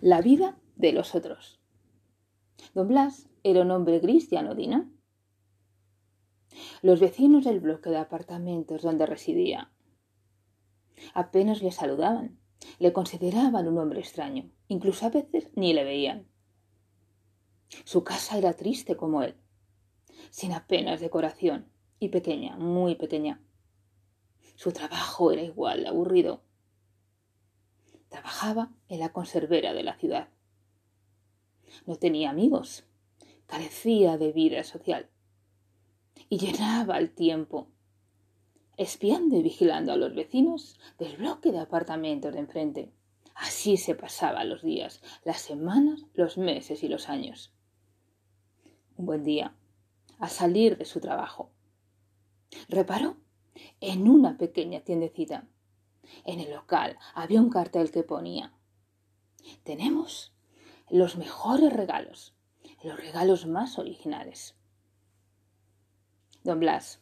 La vida de los otros. Don Blas era un hombre gris y anodino. Los vecinos del bloque de apartamentos donde residía apenas le saludaban, le consideraban un hombre extraño, incluso a veces ni le veían. Su casa era triste como él, sin apenas decoración y pequeña, muy pequeña. Su trabajo era igual aburrido. Trabajaba en la conservera de la ciudad. No tenía amigos, carecía de vida social y llenaba el tiempo espiando y vigilando a los vecinos del bloque de apartamentos de enfrente. Así se pasaban los días, las semanas, los meses y los años. Un buen día, a salir de su trabajo, reparó en una pequeña tiendecita. En el local había un cartel que ponía Tenemos los mejores regalos, los regalos más originales. Don Blas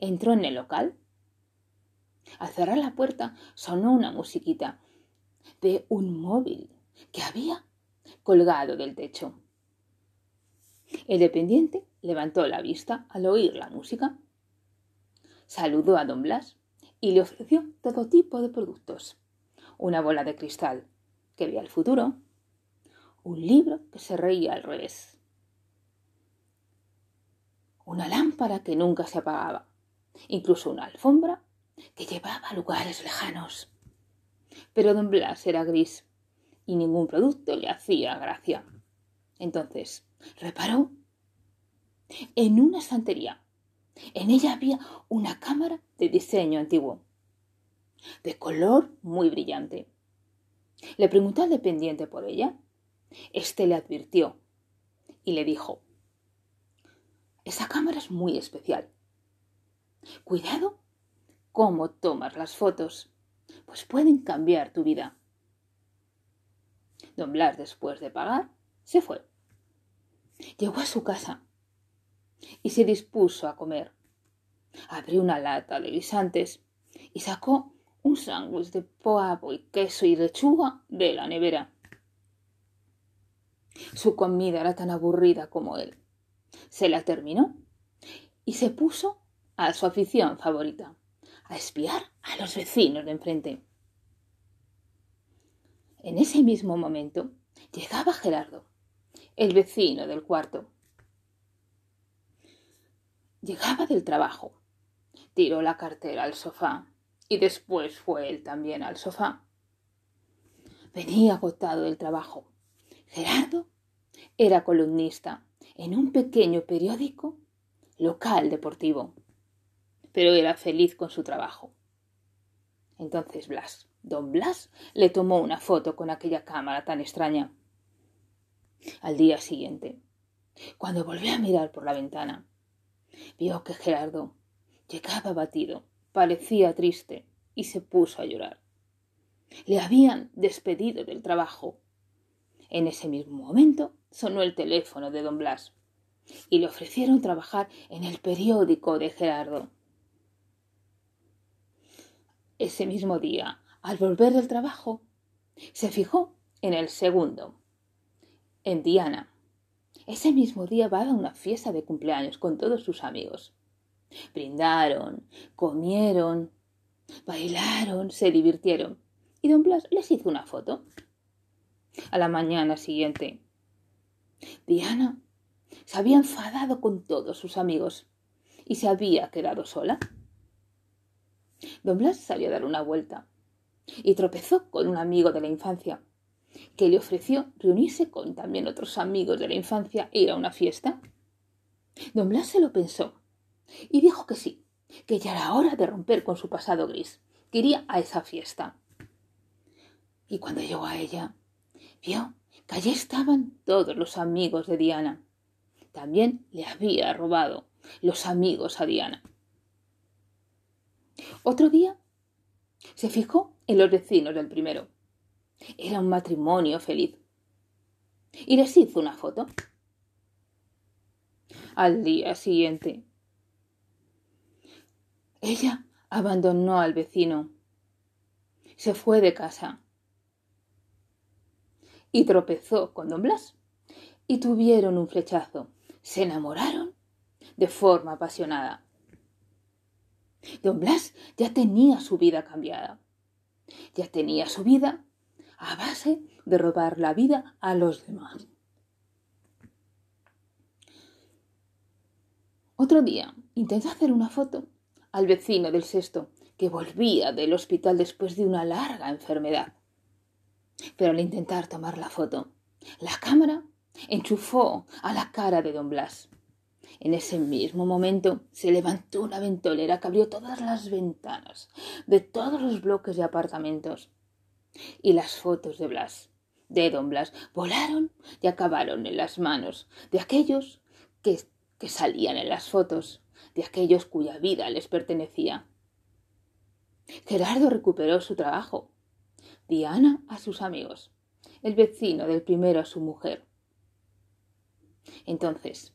entró en el local. Al cerrar la puerta sonó una musiquita de un móvil que había colgado del techo. El dependiente levantó la vista al oír la música. Saludó a don Blas y le ofreció todo tipo de productos. Una bola de cristal que veía el futuro, un libro que se reía al revés, una lámpara que nunca se apagaba, incluso una alfombra que llevaba a lugares lejanos. Pero don Blas era gris y ningún producto le hacía gracia. Entonces reparó en una estantería. En ella había una cámara de diseño antiguo, de color muy brillante. Le preguntó al dependiente por ella. Este le advirtió y le dijo Esa cámara es muy especial. Cuidado cómo tomas las fotos, pues pueden cambiar tu vida. Don Blas, después de pagar, se fue. Llegó a su casa y se dispuso a comer. Abrió una lata de guisantes y sacó un sándwich de pavo y queso y lechuga de la nevera. Su comida era tan aburrida como él. Se la terminó y se puso a su afición favorita, a espiar a los vecinos de enfrente. En ese mismo momento llegaba Gerardo, el vecino del cuarto. Llegaba del trabajo, tiró la cartera al sofá y después fue él también al sofá. Venía agotado del trabajo. Gerardo era columnista en un pequeño periódico local deportivo, pero era feliz con su trabajo. Entonces Blas, don Blas, le tomó una foto con aquella cámara tan extraña. Al día siguiente, cuando volvió a mirar por la ventana, Vio que Gerardo llegaba batido, parecía triste y se puso a llorar. Le habían despedido del trabajo. En ese mismo momento sonó el teléfono de don Blas y le ofrecieron trabajar en el periódico de Gerardo. Ese mismo día, al volver del trabajo, se fijó en el segundo, en Diana, ese mismo día va a una fiesta de cumpleaños con todos sus amigos. Brindaron, comieron, bailaron, se divirtieron. Y don Blas les hizo una foto. A la mañana siguiente, Diana se había enfadado con todos sus amigos y se había quedado sola. Don Blas salió a dar una vuelta y tropezó con un amigo de la infancia que le ofreció reunirse con también otros amigos de la infancia e ir a una fiesta. Don Blas se lo pensó y dijo que sí, que ya era hora de romper con su pasado gris, que iría a esa fiesta. Y cuando llegó a ella, vio que allí estaban todos los amigos de Diana. También le había robado los amigos a Diana. Otro día se fijó en los vecinos del primero era un matrimonio feliz. Y les hizo una foto. Al día siguiente, ella abandonó al vecino. Se fue de casa y tropezó con don Blas y tuvieron un flechazo. Se enamoraron de forma apasionada. Don Blas ya tenía su vida cambiada. Ya tenía su vida a base de robar la vida a los demás. Otro día intentó hacer una foto al vecino del sexto que volvía del hospital después de una larga enfermedad. Pero al intentar tomar la foto, la cámara enchufó a la cara de don Blas. En ese mismo momento se levantó una ventolera que abrió todas las ventanas de todos los bloques de apartamentos. Y las fotos de Blas, de don Blas, volaron y acabaron en las manos de aquellos que, que salían en las fotos, de aquellos cuya vida les pertenecía. Gerardo recuperó su trabajo, Diana a sus amigos, el vecino del primero a su mujer. Entonces,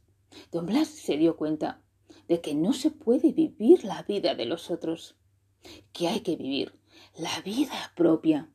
don Blas se dio cuenta de que no se puede vivir la vida de los otros, que hay que vivir la vida propia.